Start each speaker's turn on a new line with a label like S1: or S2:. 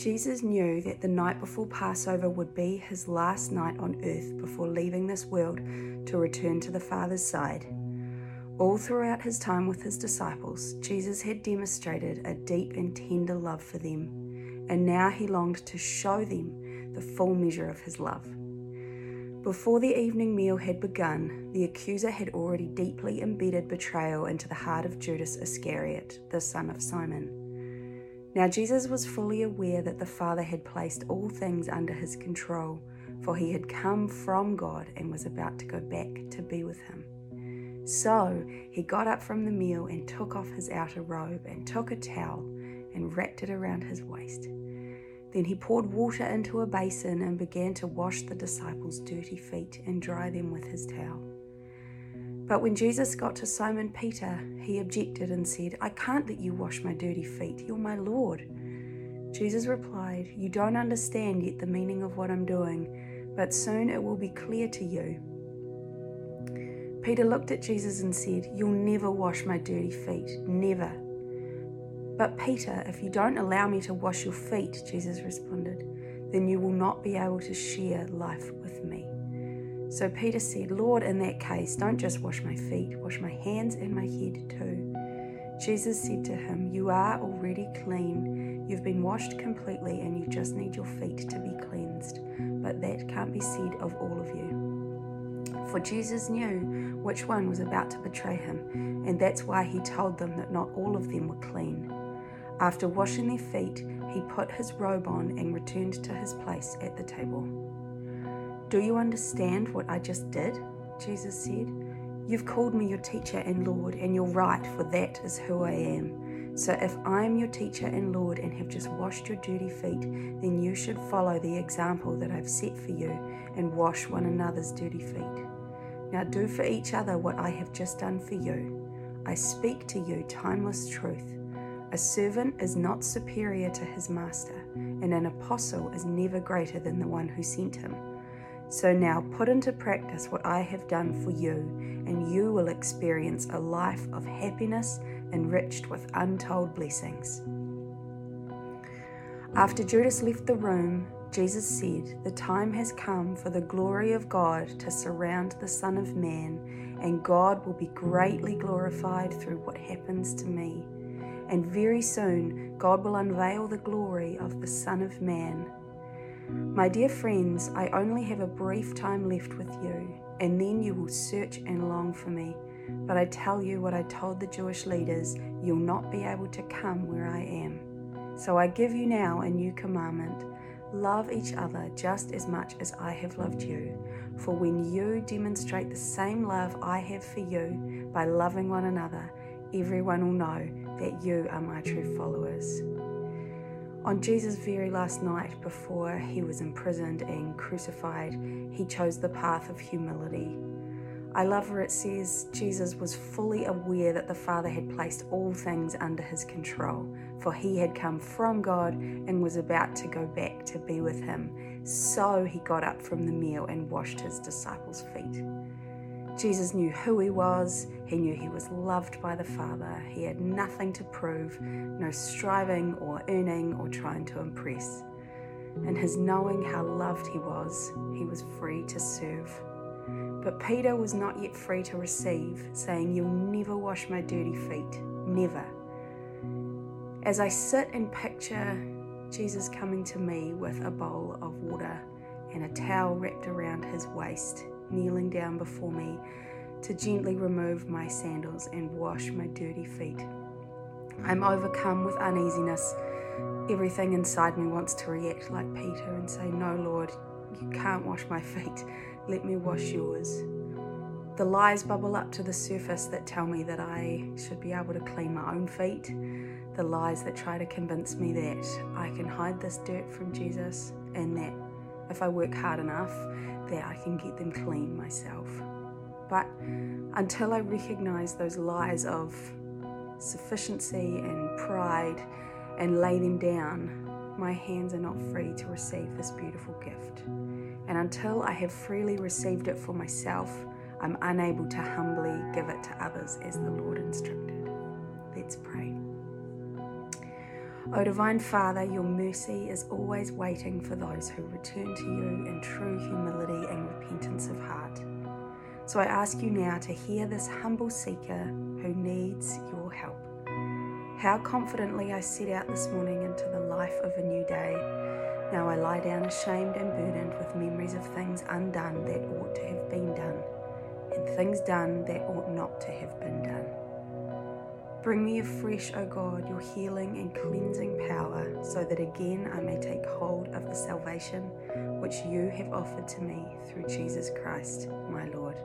S1: Jesus knew that the night before Passover would be his last night on earth before leaving this world to return to the Father's side. All throughout his time with his disciples, Jesus had demonstrated a deep and tender love for them, and now he longed to show them the full measure of his love. Before the evening meal had begun, the accuser had already deeply embedded betrayal into the heart of Judas Iscariot, the son of Simon. Now Jesus was fully aware that the Father had placed all things under his control, for he had come from God and was about to go back to be with him. So he got up from the meal and took off his outer robe and took a towel and wrapped it around his waist. Then he poured water into a basin and began to wash the disciples' dirty feet and dry them with his towel. But when Jesus got to Simon Peter, he objected and said, I can't let you wash my dirty feet. You're my Lord. Jesus replied, You don't understand yet the meaning of what I'm doing, but soon it will be clear to you. Peter looked at Jesus and said, You'll never wash my dirty feet, never. But Peter, if you don't allow me to wash your feet, Jesus responded, then you will not be able to share life with me. So Peter said, Lord, in that case, don't just wash my feet, wash my hands and my head too. Jesus said to him, You are already clean. You've been washed completely, and you just need your feet to be cleansed. But that can't be said of all of you for Jesus knew which one was about to betray him, and that's why he told them that not all of them were clean. After washing their feet, he put his robe on and returned to his place at the table. Do you understand what I just did? Jesus said. You've called me your teacher and Lord, and you're right, for that is who I am. So if I am your teacher and Lord and have just washed your dirty feet, then you should follow the example that I've set for you and wash one another's dirty feet. Now do for each other what I have just done for you. I speak to you timeless truth. A servant is not superior to his master, and an apostle is never greater than the one who sent him. So now put into practice what I have done for you, and you will experience a life of happiness enriched with untold blessings. After Judas left the room, Jesus said, The time has come for the glory of God to surround the Son of Man, and God will be greatly glorified through what happens to me. And very soon, God will unveil the glory of the Son of Man. My dear friends, I only have a brief time left with you, and then you will search and long for me. But I tell you what I told the Jewish leaders you'll not be able to come where I am. So I give you now a new commandment Love each other just as much as I have loved you. For when you demonstrate the same love I have for you by loving one another, everyone will know that you are my true followers. On Jesus' very last night before he was imprisoned and crucified, he chose the path of humility. I love where it says Jesus was fully aware that the Father had placed all things under his control, for he had come from God and was about to go back to be with him. So he got up from the meal and washed his disciples' feet. Jesus knew who he was, he knew he was loved by the Father, he had nothing to prove, no striving or earning or trying to impress. And his knowing how loved he was, he was free to serve. But Peter was not yet free to receive, saying, You'll never wash my dirty feet. Never. As I sit and picture Jesus coming to me with a bowl of water and a towel wrapped around his waist, kneeling down before me to gently remove my sandals and wash my dirty feet. I'm overcome with uneasiness. Everything inside me wants to react like Peter and say, No, Lord, you can't wash my feet let me wash yours. The lies bubble up to the surface that tell me that I should be able to clean my own feet. The lies that try to convince me that I can hide this dirt from Jesus and that if I work hard enough, that I can get them clean myself. But until I recognize those lies of sufficiency and pride and lay them down, my hands are not free to receive this beautiful gift and until I have freely received it for myself, I'm unable to humbly give it to others as the Lord instructed. Let's pray. O Divine Father, your mercy is always waiting for those who return to you in true humility and repentance of heart. So I ask you now to hear this humble seeker who needs your help. How confidently I set out this morning into the life of a new day. Now I lie down ashamed and burdened with memories of things undone that ought to have been done, and things done that ought not to have been done. Bring me afresh, O God, your healing and cleansing power, so that again I may take hold of the salvation which you have offered to me through Jesus Christ, my Lord.